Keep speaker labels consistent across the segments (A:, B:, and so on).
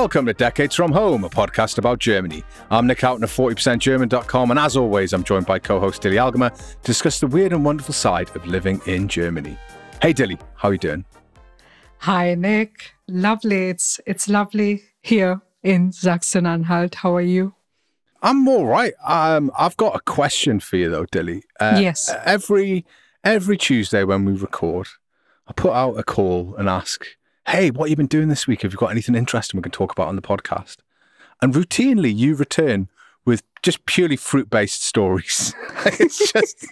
A: Welcome to Decades from Home, a podcast about Germany. I'm Nic Houghton of 40%German.com, and as always, I'm joined by co host Dili Algemer to discuss the weird and wonderful side of living in Germany. Hey, Dili, how are you doing?
B: Hi, Nic. Lovely. It's it's lovely here in Sachsen-Anhalt. How are you?
A: I'm all right. Um, I've got a question for you though, Dili.
B: Uh, yes.
A: Every every Tuesday when we record, I put out a call and ask, "Hey, what have you been doing this week? Have you got anything interesting we can talk about on the podcast?" And routinely, you return with just purely fruit-based stories. it's just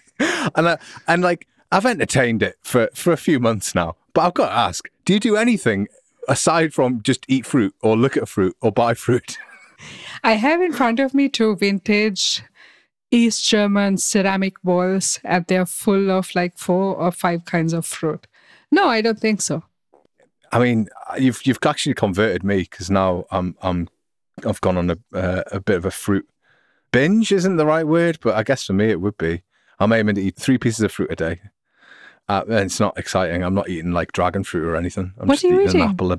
A: and I, and like I've entertained it for for a few months now. But I've got to ask, do you do anything aside from just eat fruit or look at fruit or buy fruit?
B: I have in front of me two vintage East German ceramic bowls, and they're full of like four or five kinds of fruit. No, I don't think so.
A: I mean, you've you've actually converted me because now I'm I'm I've gone on a uh, a bit of a fruit binge. Isn't the right word, but I guess for me it would be. I'm aiming to eat three pieces of fruit a day. Uh, and it's not exciting. I'm not eating like dragon fruit or anything. I'm
B: what
A: just
B: are you
A: eating,
B: eating?
A: an apple,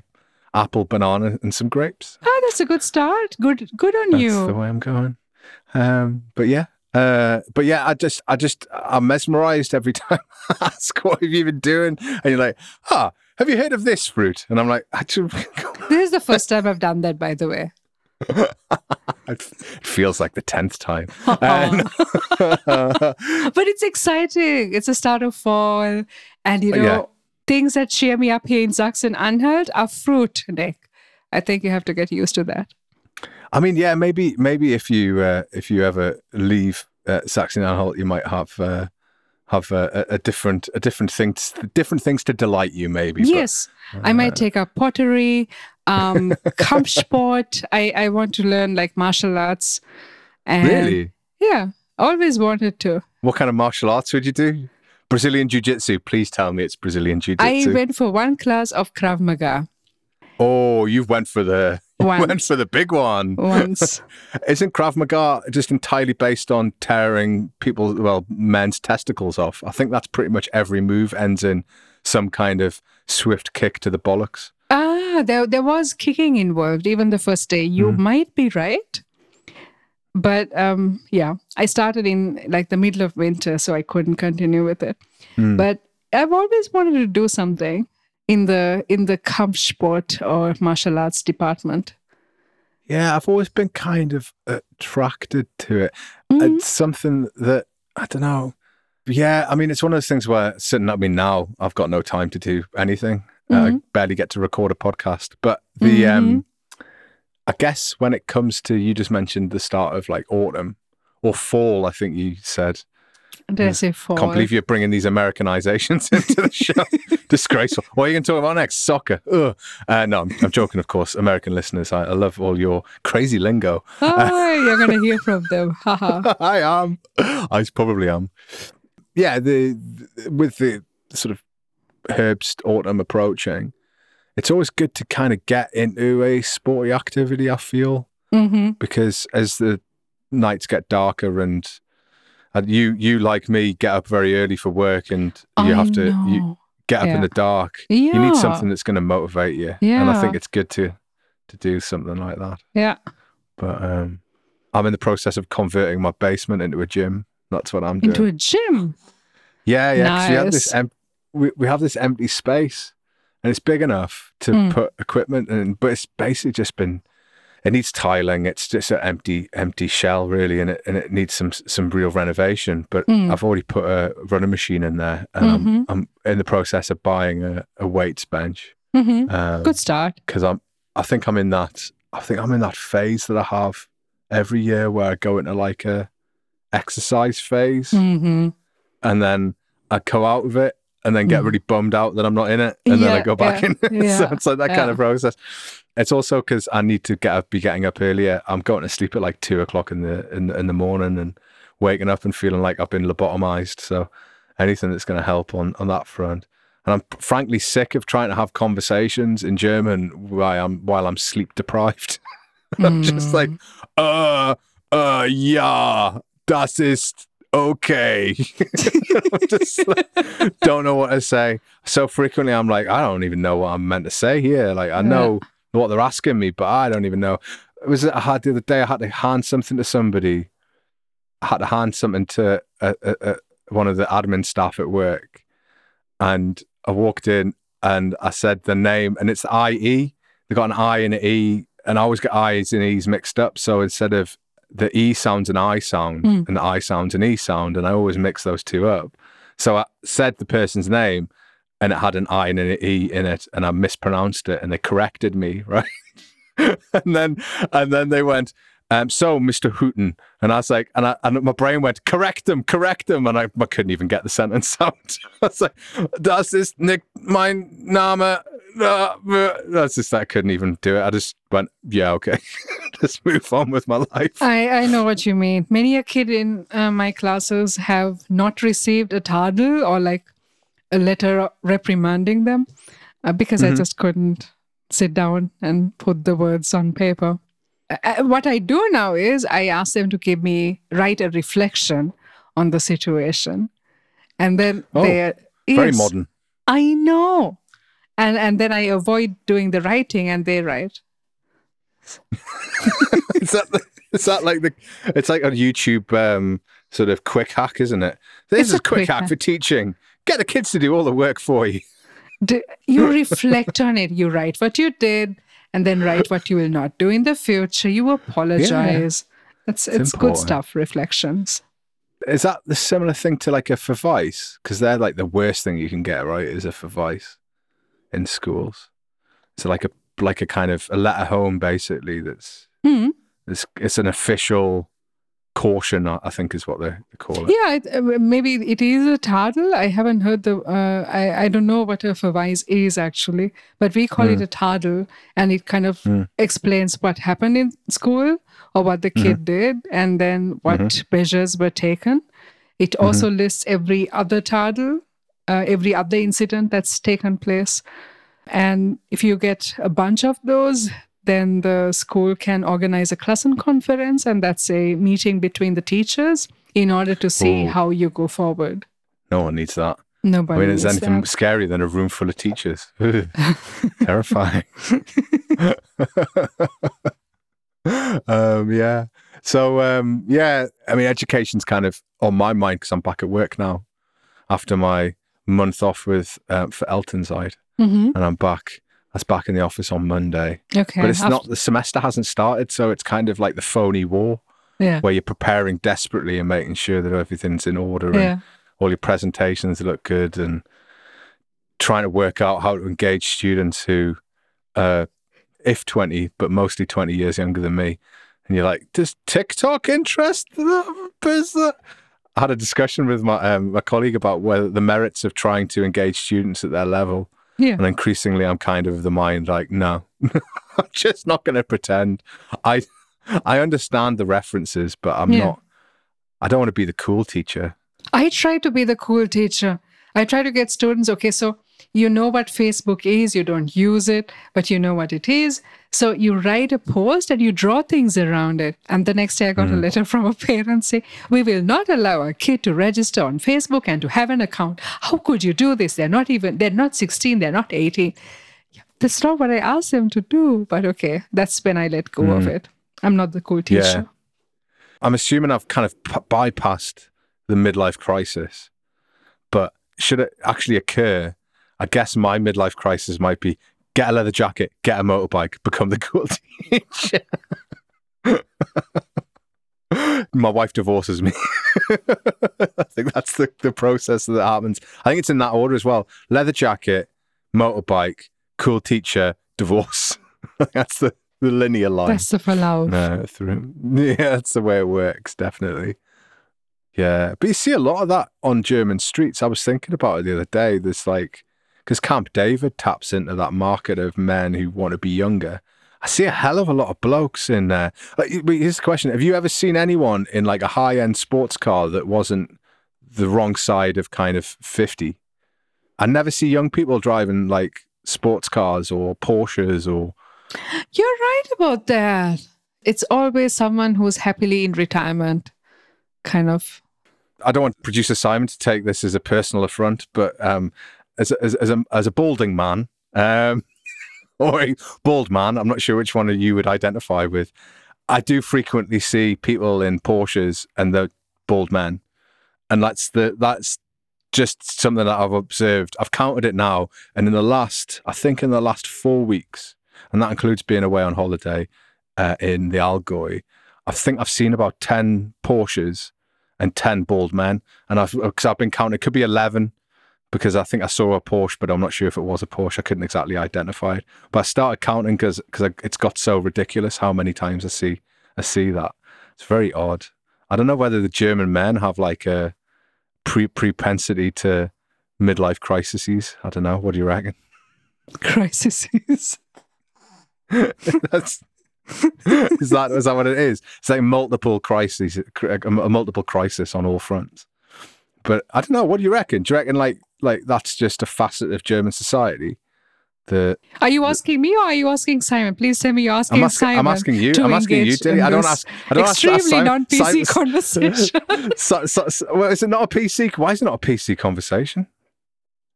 A: apple, banana, and some grapes.
B: Oh, that's a good start. Good, good on
A: That's
B: you.
A: That's the way I'm going. Um, but yeah, uh, but yeah, I just, I just, I'm mesmerized every time I ask, "What have you been doing?" And you're like, "Ah, have you heard of this fruit?" And I'm like, "Actually,
B: This is the first time I've done that, by the way.
A: it feels like the tenth time."
B: but it's exciting. It's the start of fall, and you know
A: Yeah.
B: things that cheer me up here in Sachsen-Anhalt are fruit, Nic. I think you have to get used to that.
A: I mean, yeah, maybe, maybe if you, uh, if you ever leave uh, Saxony-Anhalt, you might have. Uh, have a, a, different a different thing to, different things to delight you maybe but-
B: Yes, I might take up pottery, um, Kampfsport. I I want to learn like martial arts. And
A: really
B: Yeah, always wanted to.
A: what kind of martial arts would you do brazilian jiu-jitsu please tell me it's brazilian jiu-jitsu I
B: went for one class of Krav Maga
A: oh you've went for the
B: Once.
A: went for the big one
B: once.
A: isn't krav maga just entirely based on tearing people well men's testicles off i think that's pretty much every move ends in some kind of swift kick to the bollocks
B: ah, there there was kicking involved even the first day. You might be right. But um, yeah, I started in like the middle of winter, so I couldn't continue with it.
A: Hmm.
B: But I've always wanted to do something in the in the Kampfsport or martial arts department.
A: Yeah, I've always been kind of attracted to it.
B: Mhm.
A: It's something that I don't know. Yeah, I mean, it's one of those things where sitting at me now, I've got no time to do anything. Uh, I barely get to record a podcast. But the, um, I guess when it comes to, you just mentioned the start of like autumn or fall, I think you said.
B: Did I say fall?
A: Can't believe you're bringing these Americanizations into the show. Disgraceful. What are you going to talk about next? Soccer. Uh, no, I'm, I'm joking, of course. American listeners, I, I love all your crazy lingo.
B: Oh, you're gonna hear from them.
A: I am. I probably am. Yeah, the, the- with the sort of herbst autumn approaching, it's always good to kind of get into a sporty activity. I feel
B: hmm
A: because as the nights get darker and and you you like me get up very early for work and you
B: I
A: have to you get up in the dark.
B: Yeah.
A: You need something that's going to motivate you, and I think it's good to to do something like that.
B: Yeah.
A: But um, I'm in the process of converting my basement into a gym. That's what I'm doing.
B: Into a gym.
A: yeah, yeah. 'cause we have this em- we, we have this empty space, and it's big enough to
B: Mm.
A: put equipment in, but it's basically just been. It needs tiling. It's just an empty, empty shell, really, and it and it needs some some real renovation. But
B: Mm.
A: I've already put a running machine in there, and I'm
B: Mhm.
A: I'm in the process of buying a, a weights bench.
B: hmm
A: Um,
B: Good start.
A: because I'm I think I'm in that I think I'm in that phase that I have every year where I go into like a exercise phase
B: hmm
A: and then I go out of it and then get
B: Mhm.
A: really bummed out that I'm not in it and then I go back
B: yeah,
A: in. so
B: yeah,
A: it's like that kind of process. It's also because I need to get up, be getting up earlier. I'm going to sleep at like two o'clock in the in, in the morning and waking up and feeling like I've been lobotomized. So anything that's going to help on on that front. And I'm frankly sick of trying to have conversations in German while I'm while I'm sleep deprived. I'm just like, uh, uh, yeah, das ist okay. Just like, don't know what to say. So frequently, I'm like, I don't even know what I'm meant to say here. Like, I
B: Yeah.
A: What they're asking me, but I don't even know. It was I had the other day. I had to hand something to somebody. I had to hand something to a, a, a, one of the admin staff at work, and I walked in and I said the name, and it's I E. They got an I and an E, and I always get I's and E's mixed up. So instead of the E sounds an I sound,
B: Mm.
A: and the I sounds an E sound, and I always mix those two up. So I said the person's name, and it had an I and an E in it, and I mispronounced it, and they corrected me, right? and then and then they went, um, so Mr. Hooten, and I was like, and I and my brain went, correct them, correct them, and I, I couldn't even get the sentence out. I was like, das ist nicht mein Name. Uh, uh," That's just I couldn't even do it. I just went, yeah, okay, just move on with my life.
B: I, I know what you mean. Many a kid in uh, my classes have not received a tadel or like a letter reprimanding them uh, because I just couldn't sit down and put the words on paper. Uh, uh, what I do now is I ask them to give me write a reflection on the situation, and then
A: Oh,
B: they
A: Very modern.
B: I know, and and then I avoid doing the writing, and they write.
A: is that the, is that like the? It's like a YouTube um, sort of quick hack, isn't it? This
B: It's
A: is
B: a
A: a quick,
B: quick
A: hack,
B: hack.
A: for teaching. Get the kids to do all the work for you.
B: D- you reflect on it you write what you did and then write what you will not do in the future you apologize it's it's, good stuff reflections
A: Is that the similar thing to like a Verweis? Because they're like the worst thing you can get, right? Is a Verweis in schools. It's like a like a kind of a letter home, basically. That's
B: Hmm.
A: it's it's an official caution. I think is what they, call it.
B: yeah uh, maybe it is a tadel i haven't heard the uh, I, I don't know what a verweis is actually but we call it a tadel and it kind of
A: Hmm.
B: explains what happened in school or what the kid did and then what measures were taken it also lists every other tadel uh, every other incident that's taken place and if you get a bunch of those then the school can organize a and conference and that's a meeting between the teachers in order to see
A: Ooh.
B: how you go forward.
A: No one needs that.
B: Nobody
A: I mean, is anything
B: that.
A: scarier than a room full of teachers? Terrifying. um, yeah. So, um, yeah, I mean, education's kind of on my mind because I'm back at work now after my month off with uh, for Elternzeit,
B: Mhm.
A: and I'm back. Was back in the office on Monday,
B: Okay.
A: but it's
B: Af-
A: not the semester hasn't started, so it's kind of like the phony war
B: Yeah.
A: where you're preparing desperately and making sure that everything's in order and
B: Yeah.
A: all your presentations look good and trying to work out how to engage students who uh if 20 but mostly 20 years younger than me and you're like does tiktok interest them Is that-" i had a discussion with my um, my colleague about whether the merits of trying to engage students at their level
B: Yeah.
A: and increasingly i'm kind of the mind like no i'm just not going to pretend i i understand the references but i'm
B: Yeah.
A: not i don't want to be the cool teacher
B: I try to be the cool teacher. I try to get students, okay, so you know what Facebook is, you don't use it, but you know what it is. So you write a post and you draw things around it. And the next day I got a mm. letter from a parent saying, We will not allow our kid to register on Facebook and to have an account. How could you do this? They're not even, they're not 16, they're not 18. That's not what I asked them to do. But okay, that's when I let go of mm. it. I'm not the cool teacher. Yeah.
A: I'm assuming I've kind of p- bypassed the midlife crisis, but should it actually occur, I guess my midlife crisis might be get a leather jacket, get a motorbike, become the cool teacher. my wife divorces me. I think that's the, the process that happens. I think it's in that order as well. Leather jacket, motorbike, cool teacher, divorce. that's the, the linear line.
B: That's the Verlauf.
A: No, through. Yeah, that's the way it works, definitely. Yeah, but you see a lot of that on German streets. I was thinking about it the other day. There's like, because Camp David taps into that market of men who want to be younger. I see a hell of a lot of blokes in there. Like, here's the question: Have you ever seen anyone in like a high-end sports car that wasn't the wrong side of kind of fifty? I never see young people driving like sports cars or Porsches or
B: You're right about that. It's always someone who's happily in retirement, kind of.
A: I don't want producer Simon to take this as a personal affront, but um, as, a- as, as, a, as a balding man, um, or a bald man. I'm not sure which one you would identify with. I do frequently see people in Porsches and they're bald men, and that's the that's just something that I've observed. I've counted it now, and in the last, I think in the last four weeks, and that includes being away on holiday uh, in the Allgäu. I think I've seen about ten Porsches and ten bald men, and I've because I've been counting. It could be eleven because I think I saw a Porsche, but I'm not sure if it was a Porsche. I couldn't exactly identify it. But I started counting because because it's got so ridiculous how many times I see I see that. It's very odd. I don't know whether the German men have like a pre propensity to midlife crises. I don't know. What do you reckon?
B: Crises.
A: That's is that is that what it is? It's like multiple crises, a multiple crisis on all fronts. But I don't know. What do you reckon? Do you reckon like like that's just a facet of German society? The
B: are you asking me or are you asking Simon? Please tell me you're asking
A: I'm, ask,
B: Simon.
A: I'm asking you. I'm asking you,
B: engage
A: Dili.
B: in
A: I don't ask. I don't
B: extremely
A: ask Simon-
B: non-PC conversation.
A: so, so, so, well, is it not a PC? Why is it not a PC conversation?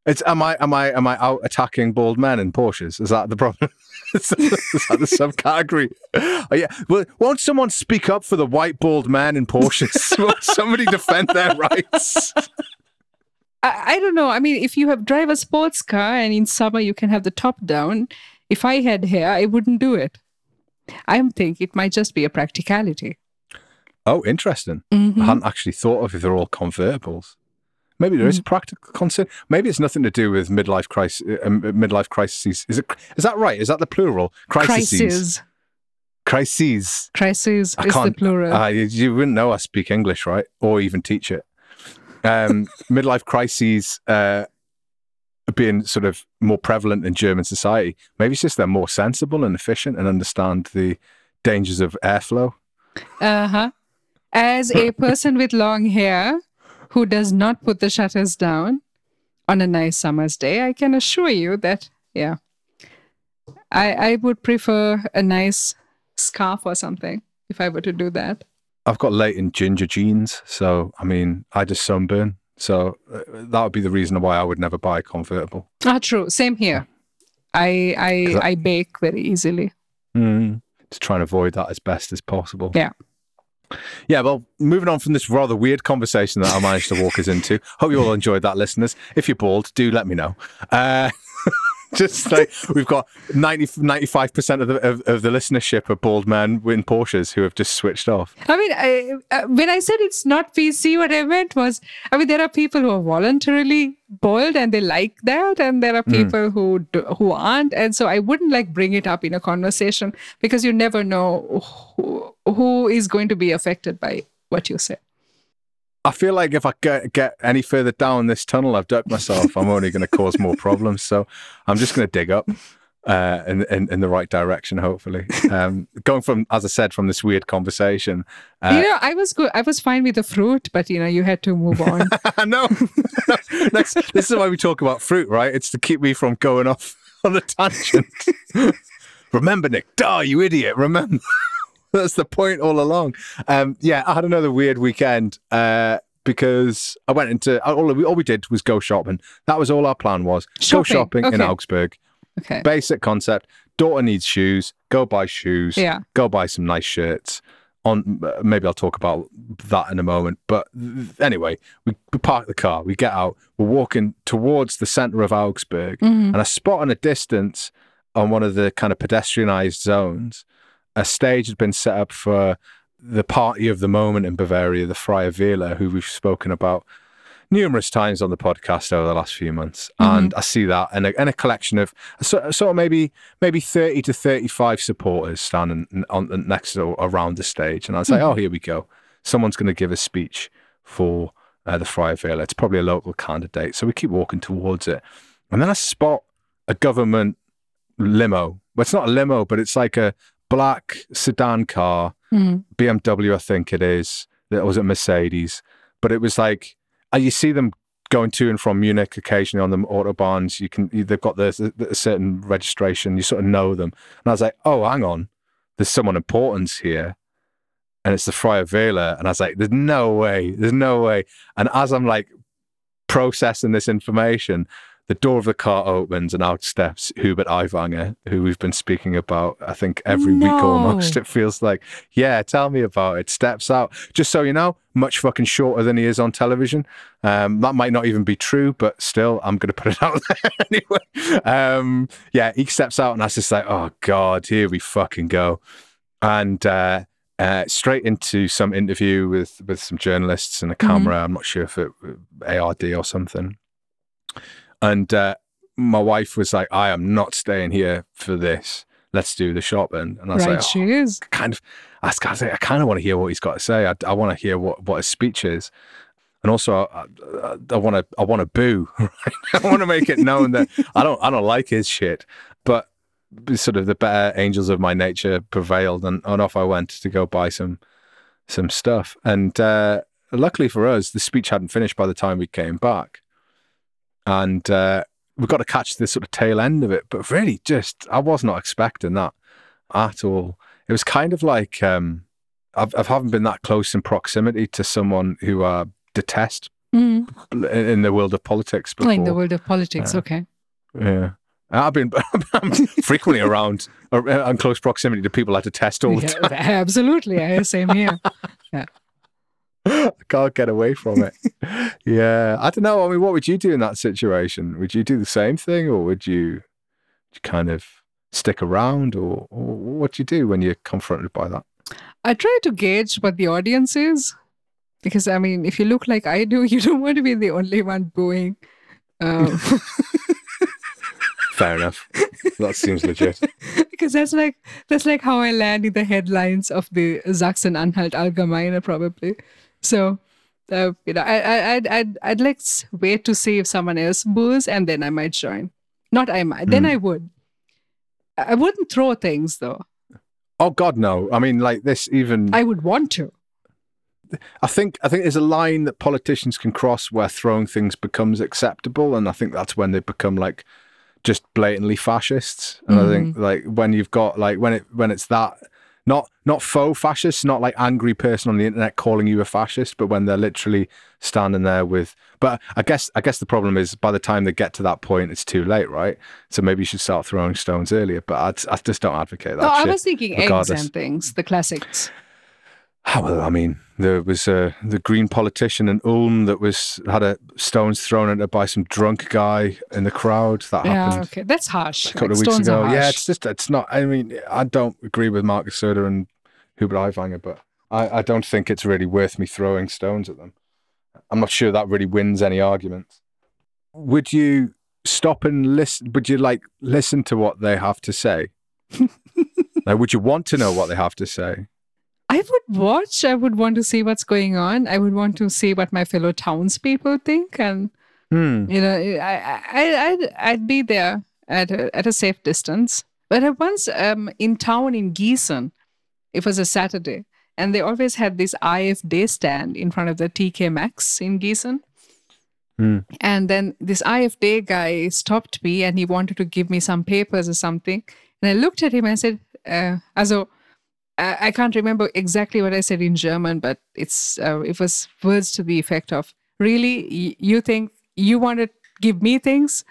A: It's am I am I am I out attacking bald men in Porsches? Is that the problem? is, that, is that the subcategory? Oh, yeah. Well, won't someone speak up for the white bald man in Porsches? Won't somebody defend their rights?
B: I, I don't know. I mean, if you have drive a sports car and in summer you can have the top down, if I had hair, I wouldn't do it. I think it might just be a practicality.
A: Oh, interesting.
B: Mhm.
A: I hadn't actually thought of if they're all convertibles. Maybe there is a practical concern. Maybe it's nothing to do with midlife crisis. Um, midlife crises. Is it? Is that right? Is that the plural? Crises.
B: Crisis.
A: Crises.
B: Crisis
A: I
B: is the plural.
A: Uh, you, you wouldn't know I speak English, right? Or even teach it. Um, midlife crises uh, being sort of more prevalent in German society. Maybe it's just they're more sensible and efficient and understand the dangers of airflow.
B: Uh huh. As a person with long hair who does not put the shutters down on a nice summer's day, I can assure you that, yeah, I, I would prefer a nice scarf or something if I were to do that.
A: I've got latent ginger genes, so I mean, I just sunburn. So uh, that would be the reason why I would never buy a convertible.
B: Ah, true. Same here. I I,
A: I-
B: I bake very easily.
A: Mm. To try and avoid that as best as possible.
B: Yeah.
A: Yeah, well, moving on from this rather weird conversation that I managed to walk us into. Hope you all enjoyed that, listeners. If you're bored, do let me know. Uh, just like we've got 90, 95% of the, of, of the listenership are bald men in Porsches who have just switched off.
B: I mean, I, uh, when I said it's not PC, what I meant was, I mean, there are people who are voluntarily bald and they like that, and there are people who do, who aren't, and so I wouldn't like bring it up in a conversation because you never know who, who is going to be affected by what you say.
A: I feel like if I get, get any further down this tunnel, I've dug myself. I'm only going to cause more problems. So I'm just going to dig up uh, in, in in the right direction. Hopefully, um, going from as I said from this weird conversation. Uh,
B: you know, I was good. I was fine with the fruit, but you know, you had to move on.
A: no, Next, this is why we talk about fruit, right? It's to keep me from going off on a tangent. Remember, Nic, duh, you idiot. Remember. That's the point all along. Um, yeah, I had another weird weekend uh, because I went into all we, all we did was go shopping. That was all our plan was go
B: Shopping,
A: shopping in. Augsburg.
B: okay.
A: Basic concept. Daughter needs shoes. Go buy shoes.
B: Yeah.
A: Go buy some nice shirts. On uh, maybe I'll talk about that in a moment. But anyway, we, we park the car. We get out. We're walking towards the center of Augsburg,
B: Mhm.
A: and I spot in a distance on one of the kind of pedestrianized zones, a stage had been set up for the party of the moment in Bavaria, the Freie Wähler, who we've spoken about numerous times on the podcast over the last few months. And I see that and a, and a collection of so, sort of maybe maybe 30 to 35 supporters standing on the next or around the stage. And I was like, oh, here we go. Someone's going to give a speech for uh, the Freie Wähler. It's probably a local candidate. So we keep walking towards it. And then I spot a government limo. Well, it's not a limo, but it's like a black sedan car,
B: Mhm.
A: BMW, I think it is. That was a Mercedes, but it was like uh, you see them going to and from Munich occasionally on the autobahns. You can they've got the, the, a certain registration. You sort of know them, and I was like, oh, hang on, there's someone important here. And it's the Freie Wähler. And I was like, there's no way, there's no way. And as I'm like processing this information, the door of the car opens and out steps Hubert Aiwanger, who we've been speaking about, I think, every week
B: No.
A: almost. It feels like, yeah, tell me about it. Steps out. Just so you know, much fucking shorter than he is on television. Um, that might not even be true, but still, I'm going to put it out there anyway. Um, yeah, he steps out and I was just like, oh, God, here we fucking go. And uh, uh, straight into some interview with, with some journalists and a camera. I'm not sure if it ARD or something. And uh, my wife was like, I am not staying here for this. Let's do the shopping. And I was
B: right,
A: like,
B: she
A: oh,
B: is.
A: kind of, I was, I was like, I kind of want to hear what he's got to say. I, I want to hear what, what his speech is. And also, I want to, I want to boo. Right? I want to make it known that I don't, I don't like his shit. But sort of the better angels of my nature prevailed, and, and off I went to go buy some, some stuff. And uh, luckily for us, the speech hadn't finished by the time we came back, and uh, we got to catch the sort of tail end of it. But really, just I was not expecting that at all. It was kind of like um, I've, I haven't been that close in proximity to someone who I detest
B: Mm.
A: in, the world of politics before.
B: in the world of politics,
A: Yeah.
B: okay.
A: Yeah. I've been I'm frequently around uh, in close proximity to people I detest all the
B: Yeah, absolutely. I same here.
A: time. I can't get away from it. yeah. I don't know. I mean, what would you do in that situation? Would you do the same thing or would you, kind of stick around or, or what do you do when you're confronted by that?
B: I try to gauge what the audience is. Because I mean, if you look like I do, you don't want to be the only one booing. Um,
A: Fair enough. That seems legit.
B: because that's like that's like how I land in the headlines of the Sachsen-Anhalt Allgemeine, probably. So, uh, you know, I, I, I'd, I'd, I'd like wait to see if someone else boos, and then I might join. Not I might. Then
A: Hmm.
B: I would. I I wouldn't throw things though.
A: Oh God, no. I mean, like this even
B: I would want to.
A: I think I think there's a line that politicians can cross where throwing things becomes acceptable, and I think that's when they become like just blatantly fascists. And I think like when you've got like when it when it's that not not faux fascists, not like angry person on the internet calling you a fascist, but when they're literally standing there with. But I guess I guess the problem is by the time they get to that point, it's too late, right? So maybe you should start throwing stones earlier. But I, I just don't advocate that.
B: No, I was thinking eggs and things, the classics.
A: Ah, well, I mean, there was uh, the Green politician in Ulm that was had a stones thrown at her by some drunk guy in the crowd. That
B: Yeah,
A: happened
B: okay, that's harsh.
A: a couple
B: Like,
A: of weeks
B: stones
A: ago. Yeah, it's just it's not. I mean, I don't agree with Markus Söder and Hubert Aiwanger, but I, I don't think it's really worth me throwing stones at them. I'm not sure that really wins any arguments. Would you stop and listen? Would you like listen to what they have to say? like, would you want to know what they have to say?
B: I would watch. I would want to see what's going on. I would want to see what my fellow townspeople think, and
A: Hmm.
B: you know, I, I, I'd, I'd be there at a, at a safe distance. But I once um, in town in Gießen, it was a Saturday, and they always had this AfD stand in front of the TK Maxx in Gießen.
A: Hmm.
B: And then this AfD guy stopped me and he wanted to give me some papers or something. And I looked at him and I said, uh, also, I, I can't remember exactly what I said in German, but it's uh, it was words to the effect of, "Really, you think you want to give me things?"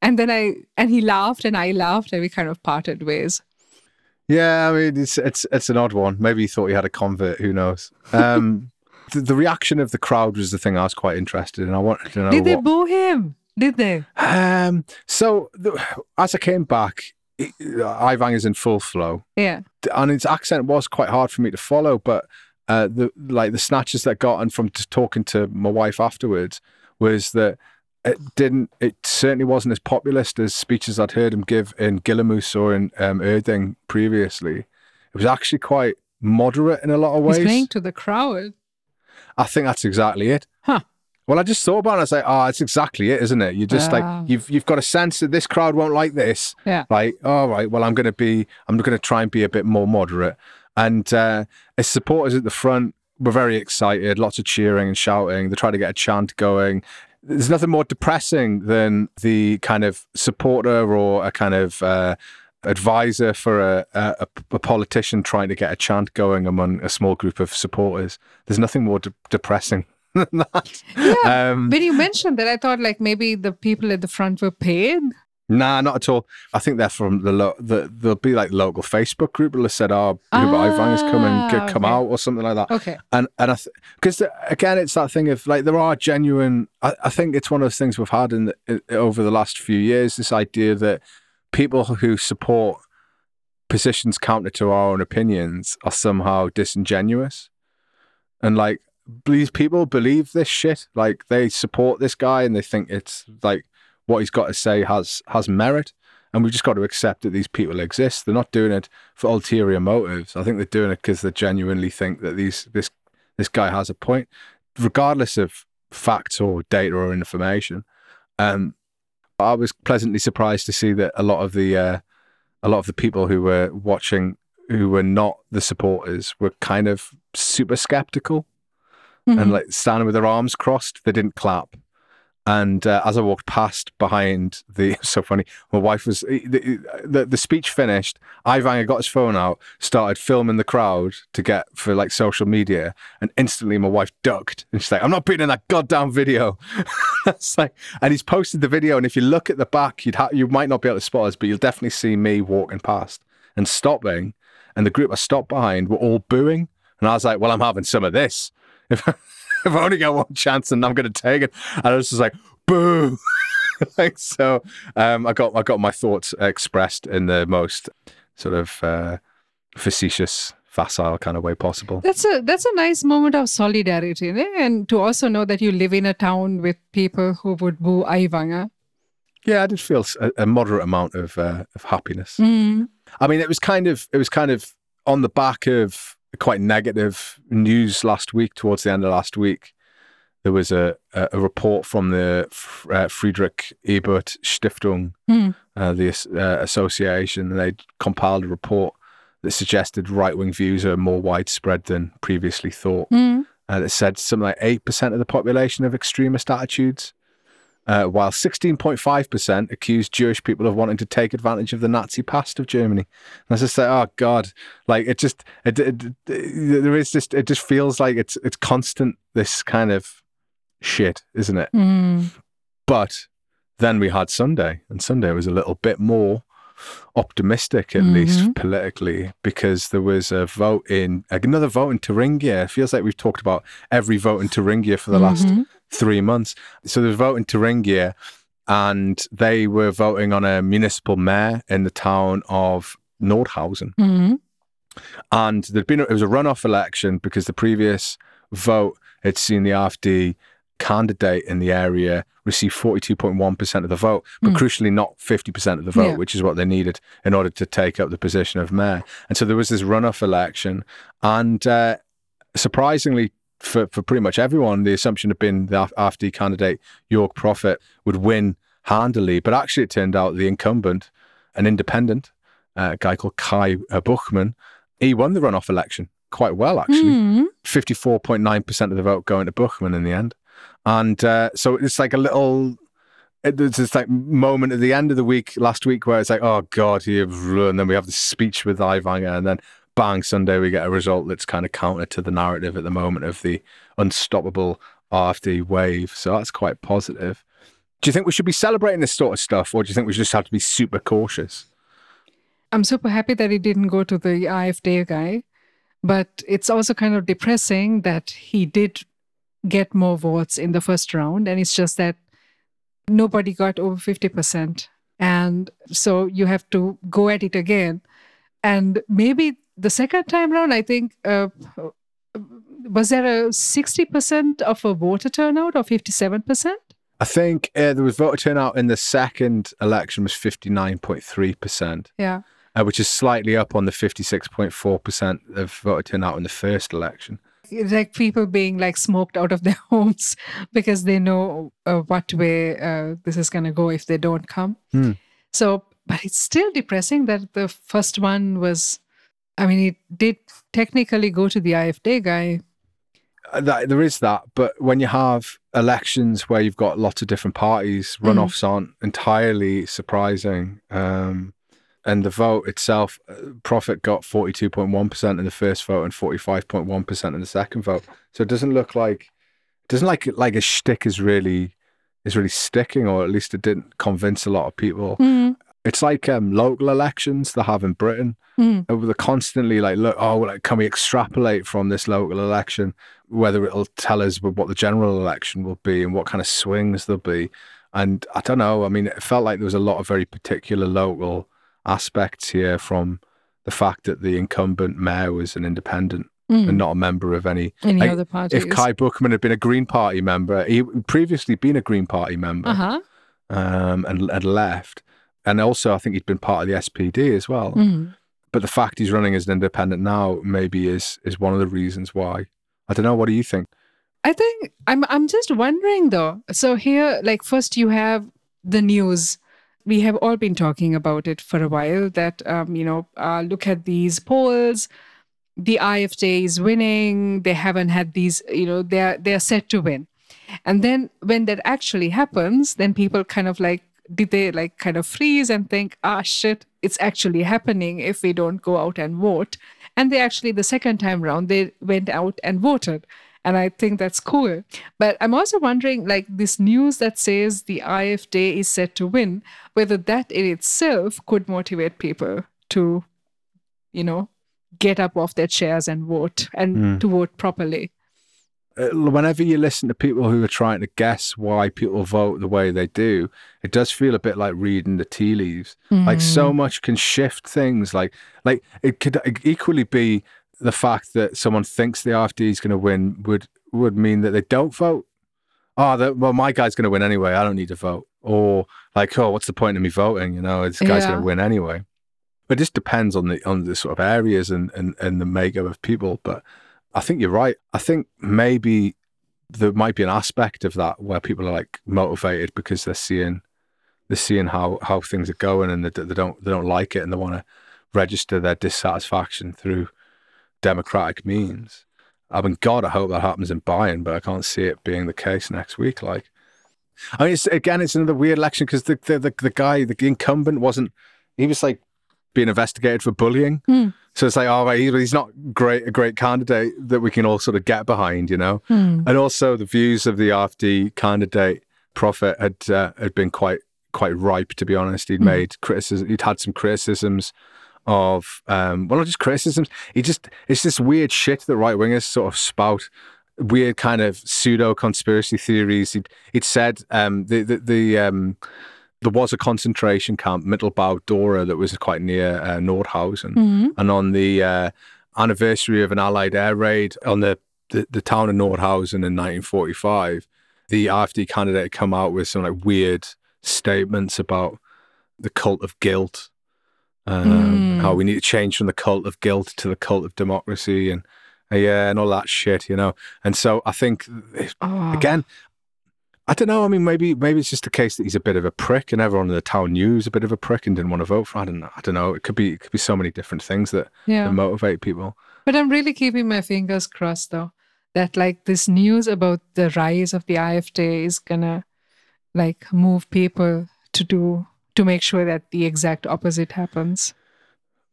B: And then I and he laughed and I laughed and we kind of parted ways.
A: Yeah, I mean, it's it's it's an odd one. Maybe he thought he had a convert. Who knows? Um, the, the reaction of the crowd was the thing I was quite interested in. I wanted to know.
B: Did they
A: what,
B: boo him? Did they?
A: um, so the, as I came back, it- Aiwanger's in full flow,
B: Yeah.
A: and his accent was quite hard for me to follow. But uh, the like the snatches that I got and from just talking to my wife afterwards was that it didn't. It certainly wasn't as populist as speeches I'd heard him give in Gillamoos or in um, Erding previously. It was actually quite moderate in a lot of ways.
B: He's playing to the crowd.
A: I think that's exactly it.
B: Huh.
A: Well, I just thought about it. I was like, oh, it's exactly it, isn't it? You just
B: Ah.
A: like you've you've got a sense that this crowd won't like this.
B: Yeah.
A: Like, all right, well, I'm going to be, I'm going to try and be a bit more moderate. And uh, his supporters at the front were very excited, lots of cheering and shouting. They tried to get a chant going. There's nothing more depressing than the kind of supporter or a kind of uh, advisor for a, a, a politician trying to get a chant going among a small group of supporters. There's nothing more de- depressing than that.
B: Yeah,
A: Um,
B: When you mentioned that, I thought like maybe the people at the front were paid.
A: Nah, not at all. I think they're from the lo- the there'll be like local Facebook group will have said, "Oh, Hubert Aiwanger's coming,
B: Ah,
A: come
B: okay.
A: out" or something like that.
B: Okay.
A: And and I because again, it's that thing of like there are genuine. I, I think it's one of those things we've had in the, i- over the last few years. This idea that people who support positions counter to our own opinions are somehow disingenuous, and like these people believe this shit. Like they support this guy and they think it's like what he's got to say has has merit. And we've just got to accept that these people exist. They're not doing it for ulterior motives. I think they're doing it because they genuinely think that these this this guy has a point, regardless of facts or data or information. Um, I was pleasantly surprised to see that a lot of the uh, a lot of the people who were watching, who were not the supporters, were kind of super skeptical
B: Mhm.
A: and like standing with their arms crossed. They didn't clap. And uh, as I walked past behind the, so funny, my wife was, the, the, the speech finished. Aiwanger got his phone out, started filming the crowd to get for like social media. And instantly my wife ducked and she's like, I'm not being in that goddamn video. it's like, and he's posted the video. And if you look at the back, you'd ha- you might not be able to spot us, but you'll definitely see me walking past and stopping. And the group I stopped behind were all booing. And I was like, well, I'm having some of this. If, if I only got one chance and I'm going to take it. And I was just like, boo. like, so um, I got I got my thoughts expressed in the most sort of uh, facetious, facile kind of way possible.
B: That's a that's a nice moment of solidarity, eh? and to also know that you live in a town with people who would boo Aiwanger.
A: Yeah, I did feel a moderate amount of uh, of happiness.
B: Mm.
A: I mean, it was kind of it was kind of on the back of quite negative news last week. Towards the end of last week, there was a a, a report from the uh, Friedrich Ebert Stiftung,
B: Mm.
A: uh, the uh, association, and they compiled a report that suggested right wing views are more widespread than previously thought.
B: Mm.
A: Uh, that said something like eight percent of the population have extremist attitudes. Uh, while 16.5% accused Jewish people of wanting to take advantage of the Nazi past of Germany. And I just like, oh God, like it just, it, it, it- there is just, it just feels like it's, it's constant, this kind of shit, isn't it?
B: Mm.
A: But then we had Sunday, and Sunday was a little bit more optimistic, at least
B: Mhm.
A: politically, because there was a vote in another vote in Thuringia. It feels like we've talked about every vote in Thuringia for the last
B: Mhm.
A: Three months. So there's a voting in Thuringia, and they were voting on a municipal mayor in the town of Nordhausen.
B: Mhm.
A: And there'd been a, it was a runoff election because the previous vote had seen the AfD candidate in the area receive 42.1% of the vote, but
B: Mm.
A: crucially not 50% of the vote,
B: Yeah.
A: which is what they needed in order to take up the position of mayor. And so there was this runoff election. And uh, surprisingly, for, for pretty much everyone, the assumption had been the Af- AfD candidate, Jörg Prophet would win handily. But actually, it turned out the incumbent, an independent, uh, a guy called Kai uh, Buchmann, he won the runoff election quite well, actually.
B: Mm.
A: 54.9% of the vote going to Buchmann in the end. And uh, so it's like a little, it- there's this like moment at the end of the week, last week, where it's like, oh God, and then we have the speech with Aiwanger, and then bang, Sunday we get a result that's kind of counter to the narrative at the moment of the unstoppable AfD wave. So that's quite positive. Do you think we should be celebrating this sort of stuff, or do you think we just have to be super cautious?
B: I'm super happy that he didn't go to the AfD guy, but it's also kind of depressing that he did get more votes in the first round, and it's just that nobody got over 50%. And so you have to go at it again. And maybe the second time round, I think, uh, was there a 60% of a voter turnout or 57%?
A: I think uh, there was voter turnout in the second election was 59.3%.
B: Yeah.
A: uh, which is slightly up on the 56.4% of voter turnout in the first election.
B: It's like people being like smoked out of their homes because they know uh, what way uh, this is going to go if they don't come.
A: Hmm.
B: So, but it's still depressing that the first one was, I mean, it did technically go to the AfD guy.
A: Uh, That, there is that, but when you have elections where you've got lots of different parties,
B: Mm.
A: runoffs aren't entirely surprising. Um, and the vote itself, uh, Prophet got 42.1% in the first vote and 45.1% in the second vote. So it doesn't look like it doesn't like like a shtick is really is really sticking, or at least it didn't convince a lot of people.
B: Mm,
A: It's like um, local elections they have in Britain.
B: mm,
A: They're constantly like, look, oh, like, can we extrapolate from this local election whether it'll tell us what the general election will be and what kind of swings there'll be? And I don't know. I mean, it felt like there was a lot of very particular local aspects here from the fact that the incumbent mayor was an independent
B: mm.
A: and not a member of any.
B: Any
A: like,
B: other parties?
A: If Kai Buchmann had been a Green Party member, he previously been a Green Party member
B: uh huh.
A: um, and had left. And also, I think he'd been part of the SPD as well.
B: Mm.
A: But the fact he's running as an independent now maybe is is one of the reasons why. I don't know. What do you think?
B: I think I'm I'm just wondering though. So here, like first you have the news. We have all been talking about it for a while. That um, you know, uh, look at these polls. The AfD is winning. They haven't had these. You know, they're they're set to win. And then when that actually happens, then people kind of like did they like kind of freeze and think, ah shit, it's actually happening if we don't go out and vote. And they actually the second time round they went out and voted. And I think that's cool. But I'm also wondering, like this news that says the AfD is set to win, whether that in itself could motivate people to, you know, get up off their chairs and vote and
A: Mm.
B: to vote properly.
A: Uh, Whenever you listen to people who are trying to guess why people vote the way they do, it does feel a bit like reading the tea leaves. Like so much can shift things. Like like it could equally be the fact that someone thinks the AfD is going to win would would mean that they don't vote. Oh, that, well, my guy's going to win anyway. I don't need to vote. Or like, oh, what's the point of me voting? You know, this guy's
B: Yeah.
A: going to win anyway. But it just depends on the on the sort of areas and and and the makeup of people. But I think you're right. I think maybe there might be an aspect of that where people are like motivated because they're seeing they're seeing how how things are going and they, they don't they don't like it and they want to register their dissatisfaction through democratic means. I mean, God, I hope that happens in Bayern, but I can't see it being the case next week. Like, I mean, it's, again, it's another weird election because the, the the the guy, the incumbent, wasn't. He was like being investigated for bullying.
B: Hmm.
A: So it's like, oh, right, he's not great, a great candidate that we can all sort of get behind, you know.
B: Hmm.
A: And also, the views of the AfD candidate Prophet had uh, had been quite quite ripe, to be honest. He'd
B: Mm.
A: made criticism. He'd had some criticisms of, um, well, not just criticisms. He just it's this weird shit that right wingers sort of spout. Weird kind of pseudo conspiracy theories. He'd, he'd said um, the the, the um, there was a concentration camp, Mittelbau Dora, that was quite near uh, Nordhausen
B: Mhm.
A: and on the uh, anniversary of an Allied air raid on the, the, the town of Nordhausen in 1945, the AfD candidate had come out with some like weird statements about the cult of guilt, um,
B: Mm.
A: how we need to change from the cult of guilt to the cult of democracy, and uh, yeah, and all that shit, you know. And so I think
B: Oh.
A: again. I don't know. I mean, maybe maybe it's just a case that he's a bit of a prick, and everyone in the town knew he was a bit of a prick and didn't want to vote for. Him. I don't know. I don't know. It could be it could be so many different things that
B: yeah.
A: that motivate people.
B: But I'm really keeping my fingers crossed though that like this news about the rise of the AfD is gonna like move people to do to make sure that the exact opposite happens.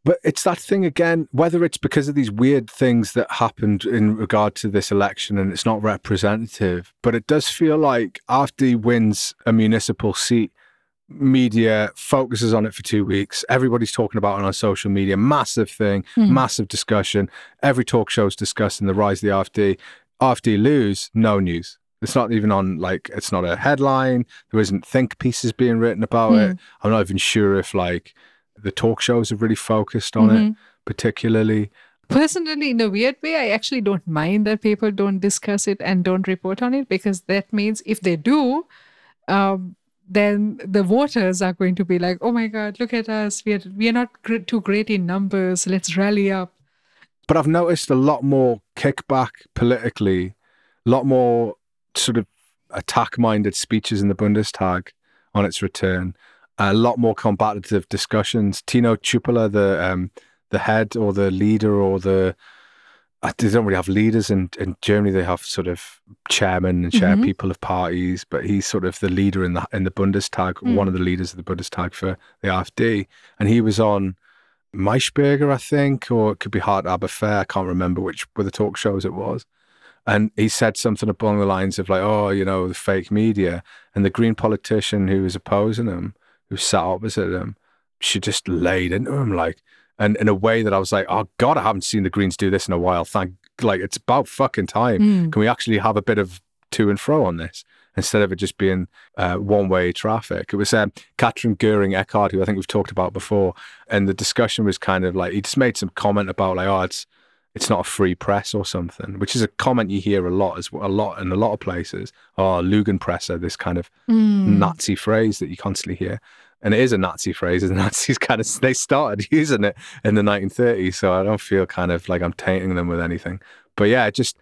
A: But it's that thing again, whether it's because of these weird things that happened in regard to this election and it's not representative, but it does feel like after he wins a municipal seat, media focuses on it for two weeks. Everybody's talking about it on social media. Massive thing,
B: Hmm.
A: massive discussion. Every talk show is discussing the rise of the AfD. AfD lose, no news. It's not even on like it's not a headline. There isn't think pieces being written about it. I'm not even sure if like the talk shows have really focused on it
B: Mhm.
A: particularly.
B: Personally, in a weird way, I actually don't mind that people don't discuss it and don't report on it because that means if they do, um, then the voters are going to be like, "Oh my God, look at us! We are we are not gr- too great in numbers. Let's rally up."
A: But I've noticed a lot more kickback politically, a lot more sort of attack minded speeches in the Bundestag on its return, a lot more combative discussions. Tino Chrupalla, the um, the head or the leader or the uh, they don't really have leaders in, in Germany. They have sort of chairman and chair
B: Mhm.
A: people of parties, but he's sort of the leader in the in the Bundestag,
B: Mm.
A: one of the leaders of the Bundestag for the AfD, and he was on Maischberger, I think, or it could be Hart aber fair. I can't remember which were the talk shows it was. and he said something along the lines of like, "Oh, you know, the fake media," and the Green politician who was opposing him, who sat opposite him, she just laid into him like, and in a way that I was like, "Oh God, I haven't seen the Greens do this in a while." Thank, like, it's about fucking time.
B: Mm.
A: Can we actually have a bit of to and fro on this instead of it just being uh, one way traffic? It was um, Katrin Göring-Eckardt, who I think we've talked about before, and the discussion was kind of like he just made some comment about like, "Oh, it's." It's not a free press or something, which is a comment you hear a lot as a lot in a lot of places. Oh, Lügenpresse, this kind of
B: Mm.
A: Nazi phrase that you constantly hear. And it is a Nazi phrase. And the Nazis kind of they started using it in the 1930s. So I don't feel kind of like I'm tainting them with anything. But yeah, just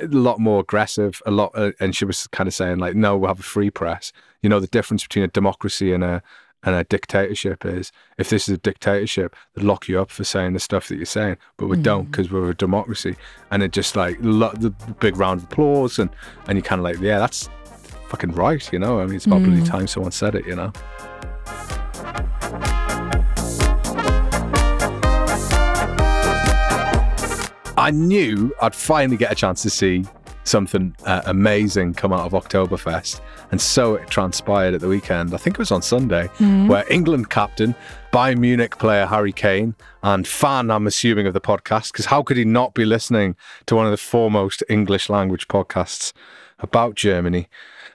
A: a lot more aggressive. A lot, uh, and she was kind of saying like, no, we'll have a free press. You know, the difference between a democracy and a and a dictatorship is if this is a dictatorship, they lock you up for saying the stuff that you're saying, but we don't mm. because we're a democracy. And it just like lo- the big round of applause, and and you kind of like, yeah, that's fucking right, you know. I mean, it's about bloody mm. time someone said it, you know. I knew I'd finally get a chance to see something uh, amazing come out of Oktoberfest. And so it transpired at the weekend. I think it was on Sunday, where England captain, Bayern Munich player Harry Kane, and fan, I'm assuming, of the podcast, because how could he not be listening to one of the foremost English language podcasts about Germany?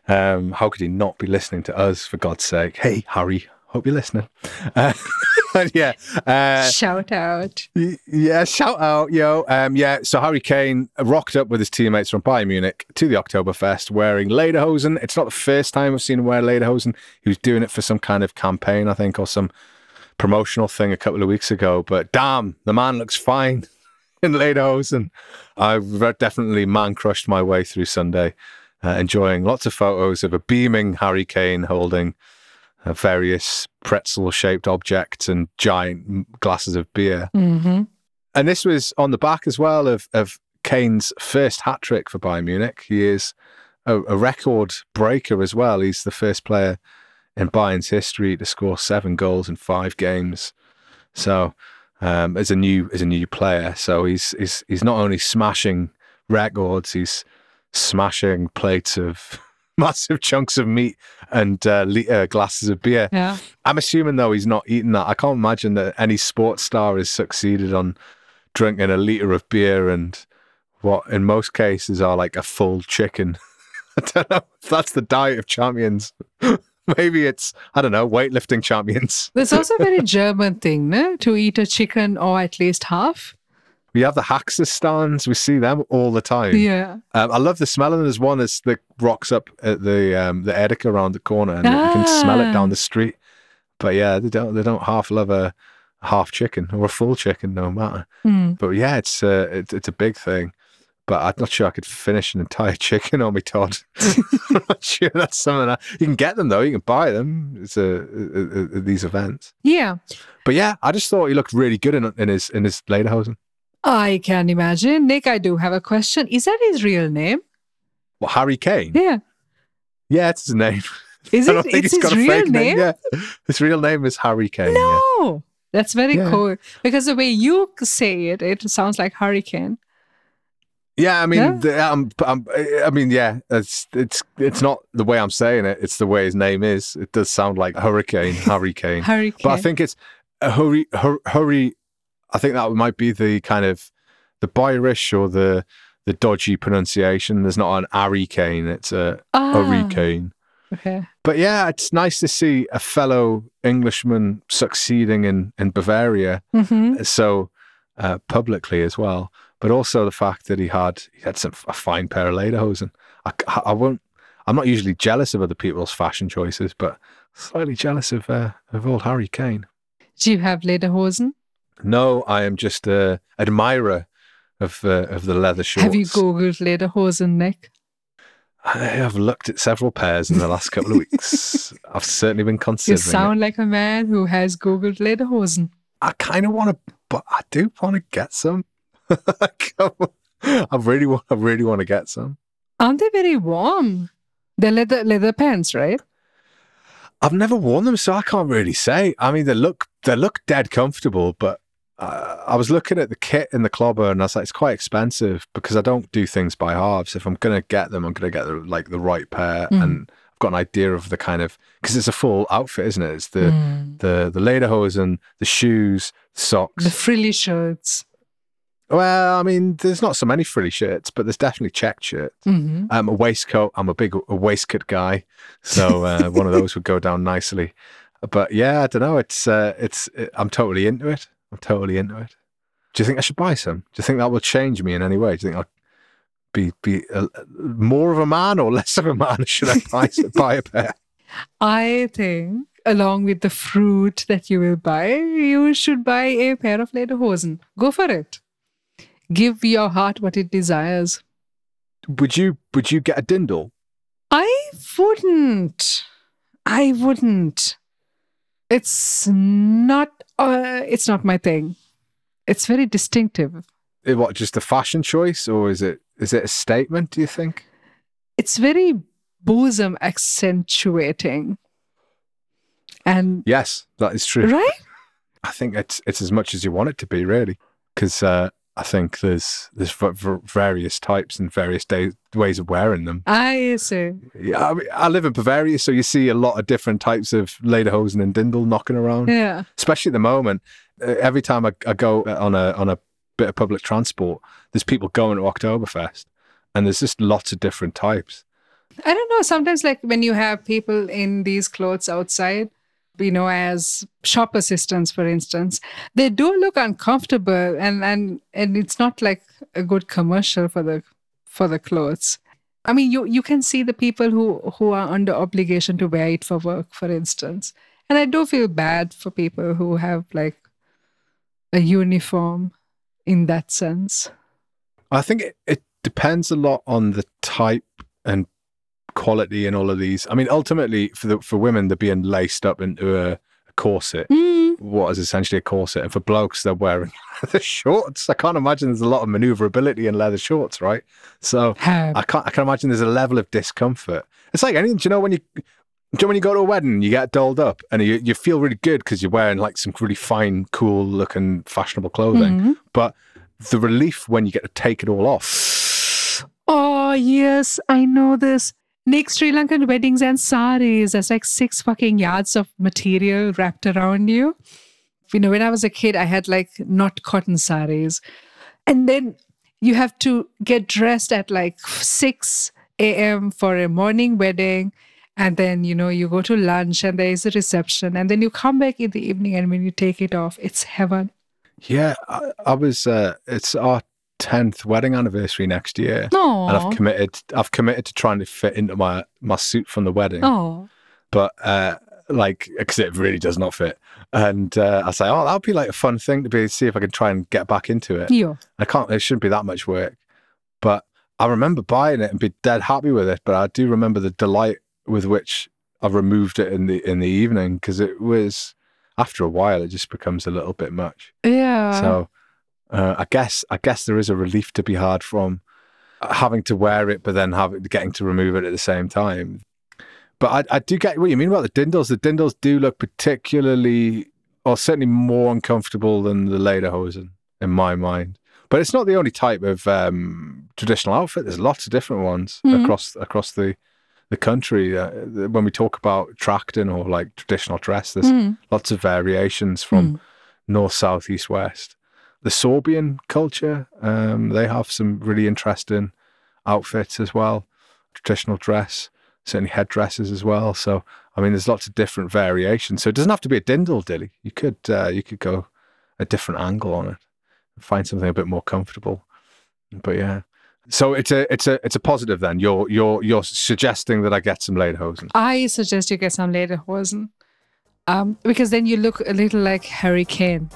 A: Um, how could he not be listening to us, for God's sake? Hey, Harry, hope you're listening. Uh, yeah. Uh,
B: Shout out.
A: Yeah, shout out, yo. Um, yeah, so Harry Kane rocked up with his teammates from Bayern Munich to the Oktoberfest wearing lederhosen. It's not the first time I've seen him wear lederhosen. He was doing it for some kind of campaign, I think, or some promotional thing a couple of weeks ago. But damn, the man looks fine in lederhosen. I've definitely man crushed my way through Sunday, uh, enjoying lots of photos of a beaming Harry Kane holding various pretzel shaped objects and giant glasses of beer.
B: hmm
A: And this was on the back as well of, of Kane's first hat trick for Bayern Munich. He is a, a record breaker as well. He's the first player in Bayern's history to score seven goals in five games. So um, as a new as a new player, so he's he's he's not only smashing records, he's smashing plates of massive chunks of meat and uh, uh, glasses of beer.
B: Yeah.
A: I'm assuming though he's not eating that. I can't imagine that any sports star has succeeded on drinking a liter of beer and what in most cases are like a full chicken. I don't know if that's the diet of champions. Maybe it's I don't know weightlifting champions.
B: There's also a very German thing, no? To eat a chicken or at least half.
A: We have the Haxa stands. We see them all the time.
B: Yeah.
A: Um, I love the smell of them. There's one that's that rocks up at the um, the Edeka around the corner, and you can smell it
B: Ah.
A: down the street. But yeah, they don't they don't half love a half chicken or a full chicken, no matter.
B: Mm.
A: But yeah, it's uh, it's it's a big thing. But I'm not sure I could finish an entire chicken on me, Todd. I'm not sure that's something I, you can get them though. You can buy them. It's a, a, a, these events.
B: Yeah.
A: But yeah, I just thought he looked really good in in his in his lederhosen.
B: I can imagine. Nic, I do have a question. Is that his real name?
A: What Harry Kane?
B: Yeah.
A: Yeah, it's his name.
B: Is it? It's his real name?
A: name. Yeah, his real name is Harry Kane. yeah.
B: No. That's very
A: Yeah.
B: cool. Because the way you say it, it sounds like hurricane.
A: Yeah, I mean,
B: Yeah.
A: the, um, um, I mean, yeah, it's it's it's not the way I'm saying it; it's the way his name is. It does sound like Hurricane, Harry Kane,
B: Hurricane.
A: but I think it's a hurry, hur, hurry. I think that might be the kind of the Irish or the the dodgy pronunciation. There's not an Harry Kane; it's a
B: ah,
A: Hurricane.
B: Okay.
A: But yeah, it's nice to see a fellow Englishman succeeding in in Bavaria
B: hmm
A: so uh, publicly as well. But also the fact that he had he had some a fine pair of lederhosen. I, I won't. I'm not usually jealous of other people's fashion choices, but slightly jealous of uh, of old Harry Kane.
B: Do you have lederhosen?
A: No, I am just a admirer of uh, of the leather shorts.
B: Have you googled lederhosen, Nic?
A: I have looked at several pairs in the last couple of weeks. I've certainly been
B: You
A: considering. it.
B: sound like a man who has googled lederhosen.
A: I kind of want to, but I do want to get some. I really want. I really want to get some.
B: Aren't they very warm? They're leather leather pants, right?
A: I've never worn them, so I can't really say. I mean, they look they look dead comfortable, but uh, I was looking at the kit in the clobber and I was like, it's quite expensive because I don't do things by halves. If I'm going to get them, I'm going to get the, like the right pair.
B: Mm.
A: And I've got an idea of the kind of, because it's a full outfit, isn't it? It's the,
B: Mm.
A: the, the lederhosen, the shoes, socks.
B: The frilly shirts.
A: well, I mean, there's not so many frilly shirts, but there's definitely check shirts.
B: hmm
A: Um, a waistcoat. I'm a big a waistcoat guy, so uh, one of those would go down nicely. But yeah, I don't know. It's uh, it's it, I'm totally into it. I'm totally into it. Do you think I should buy some? Do you think that will change me in any way? Do you think I'll be be a, more of a man or less of a man? Should I buy buy a pair?
B: I think, along with the fruit that you will buy, you should buy a pair of lederhosen. Go for it. Give your heart what it desires.
A: Would you would you get a Dirndl?
B: I wouldn't. I wouldn't. It's not. Uh, it's not my thing. It's very distinctive.
A: Eh, What just a fashion choice or is it is it a statement? Do you think?
B: It's very bosom accentuating. And
A: Yes, that is true.
B: right?
A: I think it's it's as much as you want it to be, really, because uh, I think there's there's v- v- various types and various day, ways of wearing them.
B: I see.
A: Yeah, I, mean, I live in Bavaria, so you see a lot of different types of lederhosen and Dirndl knocking around,
B: Yeah.
A: especially at the moment. Uh, every time I, I go on a on a bit of public transport, there's people going to Oktoberfest, and there's just lots of different types.
B: I don't know. Sometimes, like when you have people in these clothes outside, you know, as shop assistants, for instance, they do look uncomfortable, and and and it's not like a good commercial for the for the clothes. I mean, you you can see the people who who are under obligation to wear it for work, for instance, and I do feel bad for people who have like a uniform in that sense.
A: I think it, it depends a lot on the type and quality and all of these. I mean, ultimately, for the for women, they're being laced up into a, a corset,
B: Mm,
A: what is essentially a corset, and for blokes, they're wearing leather shorts. I can't imagine there's a lot of maneuverability in leather shorts, right? So I can't. I can imagine there's a level of discomfort. It's like anything. Do you know when you? Do you know when you go to a wedding, you get dolled up and you, you feel really good because you're wearing like some really fine, cool looking, fashionable clothing.
B: Mhm.
A: But the relief when you get to take it all off.
B: Oh, yes, I know this. Nic Sri Lankan weddings and saris. There's like six fucking yards of material wrapped around you. You know, when I was a kid, I had like not cotton saris. And then you have to get dressed at like 6 a.m. for a morning wedding. And then, you know, you go to lunch and there is a reception. And then you come back in the evening and when you take it off, it's heaven.
A: Yeah, I, I was. Uh, it's our tenth wedding anniversary next year,
B: Oh,
A: and I've committed. I've committed to trying to fit into my my suit from the wedding,
B: oh,
A: but uh, like because it really does not fit. And uh, I say, oh, that'll be like a fun thing to be see if I can try and get back into it.
B: yo.
A: I can't. It shouldn't be that much work, but I remember buying it and be dead happy with it. But I do remember the delight with which I removed it in the in the evening because it was after a while it just becomes a little bit much.
B: Yeah.
A: So uh, I guess I guess there is a relief to be had from having to wear it, but then having getting to remove it at the same time. But I, I do get what you mean about the Dirndls. The Dirndls do look particularly, or certainly more uncomfortable than the lederhosen in my mind. But it's not the only type of um, traditional outfit. There's lots of different ones
B: Mhm.
A: across across the the country. Uh, when we talk about Trachten or like traditional dress, there's
B: Mm.
A: lots of variations from
B: Mm.
A: north, south, east, west. The Sorbian culture, um, they have some really interesting outfits as well. Traditional dress, certainly headdresses as well. So, I mean, there's lots of different variations. So it doesn't have to be a Dirndl Dili. You could uh, you could go a different angle on it, and find something a bit more comfortable. But yeah. So it's a it's a it's a positive then. You're you're you're suggesting that I get some lederhosen.
B: I suggest you get some lederhosen. Um, because then you look a little like Harry Kane.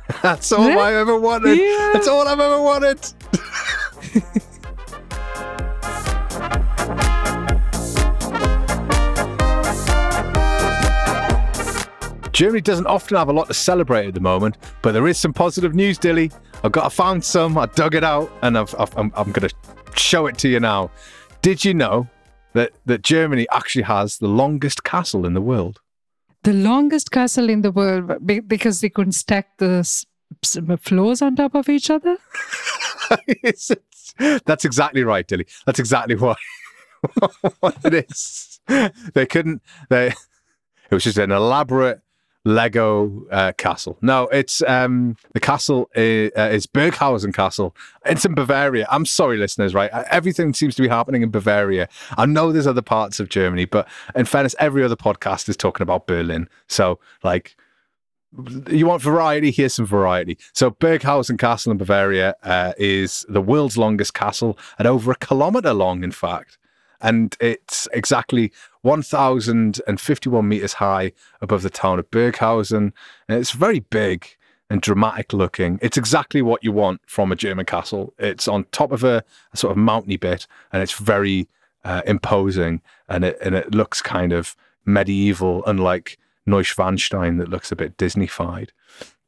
A: That's all
B: Yeah.
A: I ever wanted.
B: Yeah.
A: That's all I've ever wanted. Germany doesn't often have a lot to celebrate at the moment, but there is some positive news, Dili. I've got, I found some, I dug it out, and I've, I've, I'm, I'm going to show it to you now. Did you know that, that Germany actually has the longest castle in the world?
B: The longest castle in the world because they couldn't stack the floors on top of each other?
A: That's exactly right, Dili. That's exactly what, what it is. They couldn't. They. It was just an elaborate Lego uh, castle. No, it's um, the castle is, uh, is Burghausen Castle. It's in Bavaria. I'm sorry, listeners. Right, Uh, everything seems to be happening in Bavaria. I know there's other parts of Germany, but in fairness, every other podcast is talking about Berlin. So, like, you want variety? Here's some variety. So, Burghausen Castle in Bavaria uh, is the world's longest castle at over a kilometer long, in fact. And it's exactly 1,051 meters high above the town of Burghausen. And it's very big and dramatic looking. It's exactly what you want from a German castle. It's on top of a, a sort of mountainy bit and it's very uh, imposing and it, and it looks kind of medieval, unlike Neuschwanstein that looks a bit Disneyfied.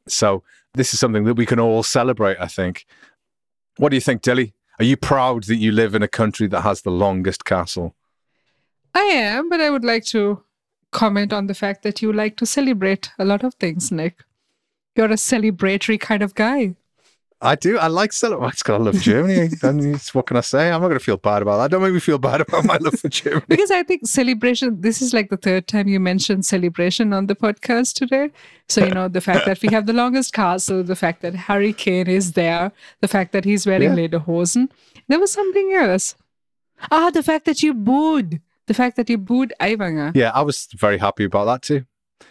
A: So this is something that we can all celebrate, I think. What do you think, Dili? Are you proud that you live in a country that has the longest castle?
B: I am, but I would like to comment on the fact that you like to celebrate a lot of things, Nic. You're a celebratory kind of guy.
A: I do. I like celebrating. I love Germany. and what can I say? I'm not gonna feel bad about that. Don't make me feel bad about my love for Germany.
B: Because I think celebration, this is like the third time you mentioned celebration on the podcast today. So, you know, the fact that we have the longest castle, the fact that Harry Kane is there, the fact that he's wearing
A: Yeah.
B: lederhosen. There was something else. Ah, the fact that you booed. The fact that you booed Aiwanger.
A: Yeah, I was very happy about that too.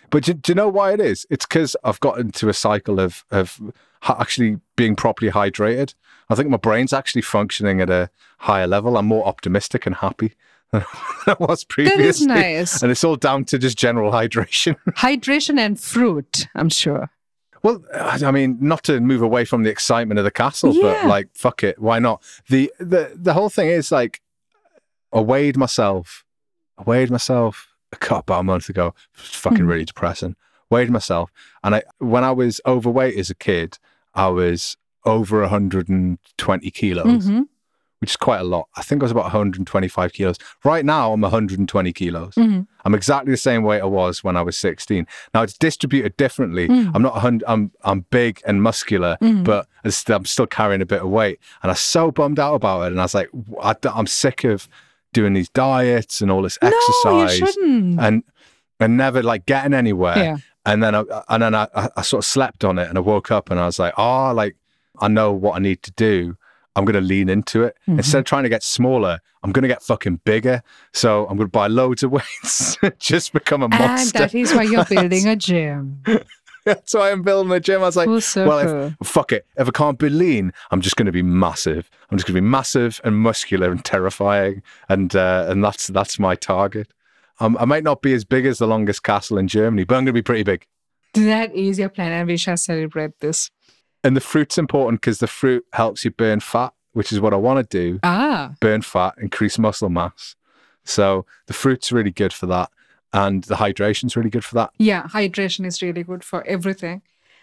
A: But do, do you know why it is? It's because I've got into a cycle of of actually being properly hydrated. I think my brain's actually functioning at a higher level. I'm more optimistic and happy than I was previously.
B: That is nice.
A: And it's all down to just general hydration.
B: Hydration and fruit, I'm sure.
A: Well, I mean, not to move away from the excitement of the castle, but like, fuck it, why not? The the the whole thing is like, I weighed myself, I weighed myself a cut about a month ago. It was fucking
B: Hmm.
A: really depressing. Weighed myself, and I when I was overweight as a kid, I was over 120 kilos,
B: Mhm,
A: which is quite a lot. I think I was about 125 kilos. Right now, I'm 120 kilos.
B: mhm.
A: I'm exactly the same weight I was when I was 16. Now it's distributed differently.
B: Mm.
A: I'm not 100. I'm I'm big and muscular,
B: Mm.
A: but I'm still carrying a bit of weight, and I was so bummed out about it. And I was like, I, am sick of doing these diets and all this
B: No,
A: exercise,
B: shouldn't.
A: and and never like getting anywhere.
B: yeah.
A: And then I and then I, I, I sort of slept on it, and I woke up and I was like, oh, like I know what I need to do. I'm going to lean into it.
B: Mhm.
A: Instead of trying to get smaller, I'm going to get fucking bigger. So I'm going to buy loads of weights, just become a monster.
B: And that is why you're building a gym.
A: That's why I'm building a gym. I was like, well, if, fuck it. If I can't be lean, I'm just going to be massive. I'm just going to be massive and muscular and terrifying, and uh, and that's that's my target. Um, I might not be as big as the longest castle in Germany, but I'm going to be pretty big.
B: that is your plan, and we shall celebrate this.
A: And the fruit's important because the fruit helps you burn fat, which is what I want to do.
B: Ah,
A: Burn fat, increase muscle mass. So the fruit's really good for that, and the hydration's really good for that.
B: yeah, hydration is really good for everything.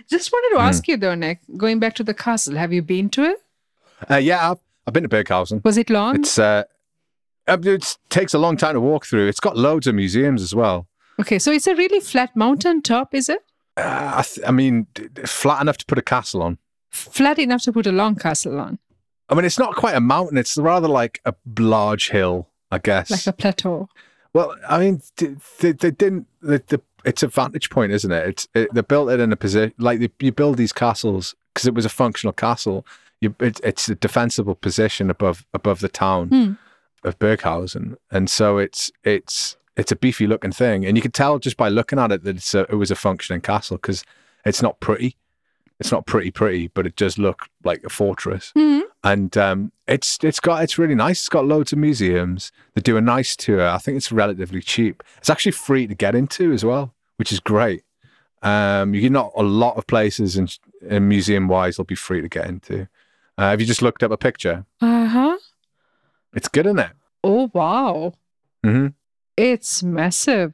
B: Just wanted to
A: Mm.
B: ask you though, Nic, going back to the castle, have you been to it?
A: Uh, yeah, I've, I've been to Burghausen.
B: Was it long?
A: It's uh, it takes a long time to walk through. It's got loads of museums as well.
B: okay, so it's a really flat mountain top, is it?
A: Uh, I, th- I mean, flat enough to put a castle on.
B: Flat enough to put a long castle on,
A: I mean, it's not quite a mountain. It's rather like a large hill, I guess.
B: like a plateau.
A: Well, I mean, they, they didn't. The, the, it's a vantage point, isn't it? It's it, they built it in a position like they, you build these castles because it was a functional castle. You, it, it's a defensible position above above the town
B: Hmm.
A: of Burghausen, and so it's it's it's a beefy looking thing, and you can tell just by looking at it that it's a, it was a functioning castle because it's not pretty. It's not pretty pretty, but it does look like a fortress
B: Mhm.
A: And um, it's it's got it's really nice. It's got loads of museums. They do a nice tour. I think it's relatively cheap. It's actually free to get into as well, which is great. Um, you can not a lot of places in, in museum wise will be free to get into. Uh, have you just looked up a picture?
B: Uh huh.
A: It's good, isn't it?
B: Oh wow,
A: hmm
B: it's massive.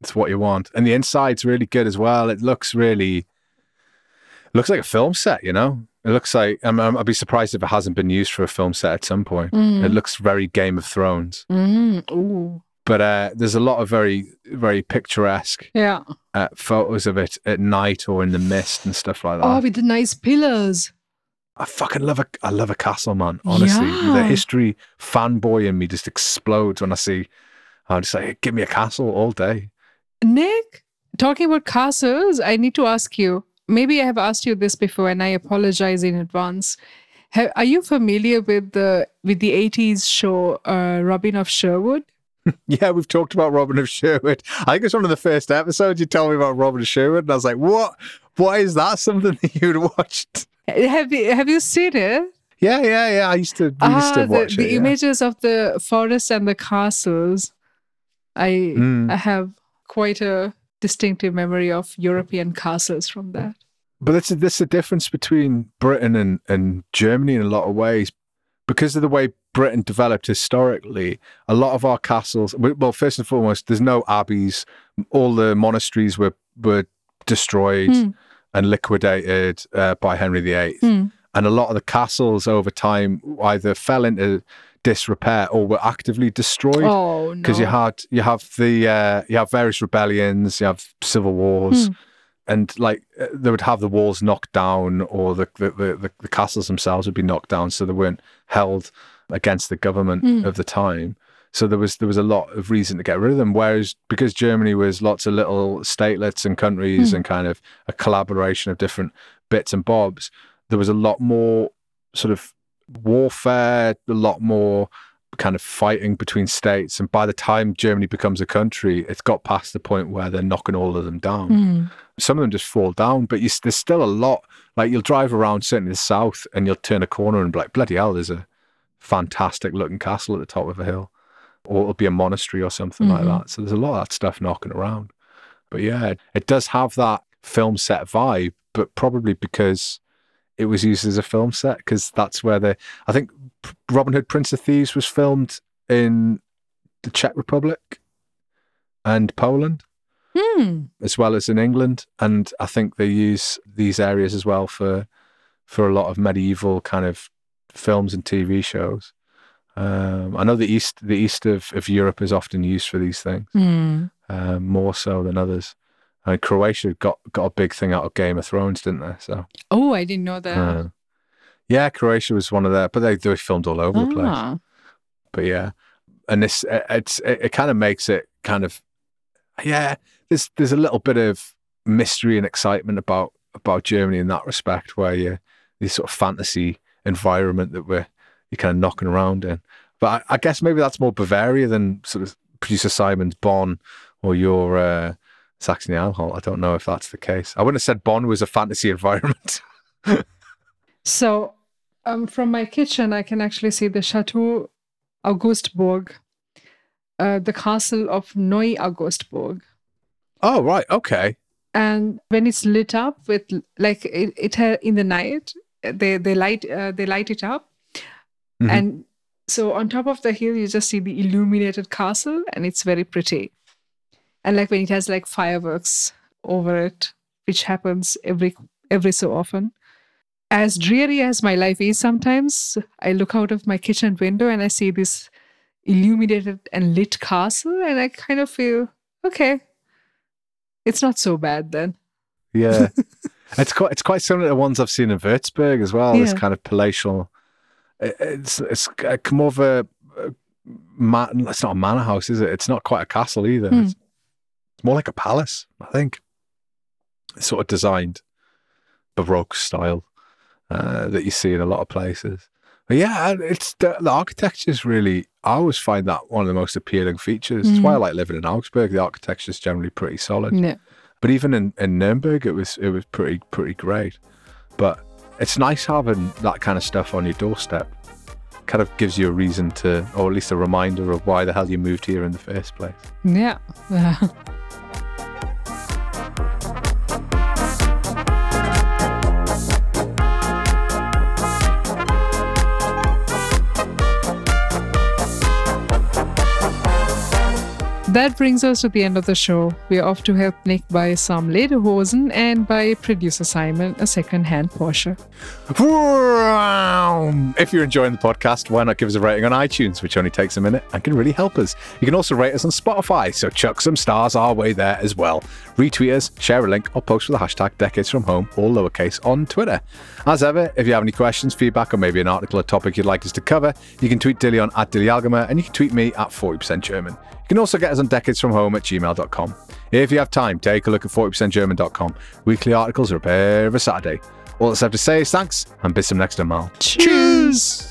A: It's what you want, and the inside's really good as well. It looks really looks like a film set. You know, it looks like I'm, I'm, I'd be surprised if it hasn't been used for a film set at some point.
B: Mm.
A: It looks very Game of Thrones.
B: Mm. Ooh.
A: But uh, there's a lot of very, very picturesque
B: Yeah.
A: uh, photos of it at night or in the mist and stuff like that.
B: Oh, with the nice pillars.
A: I fucking love a, I love a castle, man. Honestly,
B: Yeah.
A: the history fanboy in me just explodes when I see. I'm just like, give me a castle all day.
B: Nic, talking about castles, I need to ask you. Maybe I have asked you this before, and I apologize in advance. Ha- are you familiar with the with the '80s show uh, Robin of Sherwood?
A: Yeah, we've talked about Robin of Sherwood. I think it's one of the first episodes you told me about Robin of Sherwood, and I was like, what? Why is that something that you'd watched?
B: Have you have you seen it?
A: Yeah, yeah, yeah. I used to, we used to
B: Ah, the,
A: watch
B: the
A: it. yeah.
B: images of the forest and the castles. I
A: Mm.
B: I have quite a distinctive memory of European castles from that.
A: But that's that's the difference between Britain and, and Germany in a lot of ways. Because of the way Britain developed historically, a lot of our castles, well, first and foremost, there's no abbeys. All the monasteries were, were destroyed
B: Hmm.
A: and liquidated uh, by Henry VIII.
B: Hmm.
A: And a lot of the castles over time either fell into disrepair or were actively destroyed
B: Oh no!
A: because you had you have the uh, you have various rebellions, you have civil wars,
B: Hmm.
A: and like uh, they would have the walls knocked down, or the the, the the the castles themselves would be knocked down, so they weren't held against the government
B: Hmm.
A: of the time. So there was there was a lot of reason to get rid of them. Whereas because Germany was lots of little statelets and countries
B: Hmm.
A: and kind of a collaboration of different bits and bobs, there was a lot more sort of warfare, a lot more kind of fighting between states. And by the time Germany becomes a country, it's got past the point where they're knocking all of them down.
B: Hmm.
A: Some of them just fall down, but you, there's still a lot. Like you'll drive around, certainly the south, and you'll turn a corner and be like, bloody hell, there's a fantastic looking castle at the top of a hill. Or it'll be a monastery or something like
B: Mhm.
A: that. So there's a lot of that stuff knocking around. But yeah, it does have that film set vibe, but probably because it was used as a film set, because that's where the I think Robin Hood Prince of Thieves was filmed in the Czech Republic and Poland
B: Hmm.
A: as well as in England, and I think they use these areas as well for for a lot of medieval kind of films and TV shows. Um, I know the east the east of, of Europe is often used for these things
B: Hmm.
A: um, more so than others. And Croatia got got a big thing out of Game of Thrones, didn't they? So
B: Oh, I didn't know that.
A: uh, yeah, Croatia was one of their, but they they filmed all over the place
B: Ah.
A: but yeah and this it- it's it, it kind of makes it kind of yeah there's there's a little bit of mystery and excitement about about Germany in that respect where you this sort of fantasy environment that we're you're kind of knocking around in but I, I guess maybe that's more Bavaria than sort of producer Simon's Bonn or your uh, Saxony Anhalt I don't know if that's the case I wouldn't have said Bonn was a fantasy environment
B: So, um, from my kitchen, I can actually see the Chateau Augustburg, uh, the castle of Neu Augustburg.
A: oh right okay
B: And when it's lit up with, like, it, it in the night, they they light uh, they light it up,
A: Mhm.
B: and so on top of the hill, you just see the illuminated castle, and it's very pretty. And like when it has like fireworks over it, which happens every every so often. As dreary as my life is sometimes, I look out of my kitchen window and I see this illuminated and lit castle, and I kind of feel okay. It's not so bad then.
A: Yeah, it's quite it's quite similar to ones I've seen in Würzburg as well. This kind of palatial. It's it's more of a, man, It's not a manor house, is it? It's not quite a castle either.
B: Hmm.
A: It's, more like a palace, I think. It's sort of designed baroque style uh, that you see in a lot of places. But yeah, it's the, the architecture is really. I always find that one of the most appealing features. It's why I
B: Mm.
A: like living in Augsburg. The architecture is generally pretty solid.
B: Yeah.
A: But even in, in Nuremberg, it was it was pretty pretty great. But it's nice having that kind of stuff on your doorstep. Kind of gives you a reason to, or at least a reminder of why the hell you moved here in the first place.
B: Yeah. That brings us to the end of the show. We're off to help Nic buy some lederhosen and buy producer Simon a second-hand Porsche.
A: if you're enjoying the podcast, why not give us a rating on iTunes, which only takes a minute and can really help us. You can also rate us on Spotify, so chuck some stars our way there as well. Retweet us, share a link, or post with the hashtag Decades From Home, all lowercase, on Twitter. As ever, if you have any questions, feedback, or maybe an article or topic you'd like us to cover, you can tweet Dili on at DillyAlgama, and you can tweet me at 40% German. You can also get us on decadesfromhome at gmail.com. If you have time, take a look at 40%German.com. Weekly articles are up every Saturday. All that's left to say is thanks, and bis zum nächsten Mal.
B: Tschüss.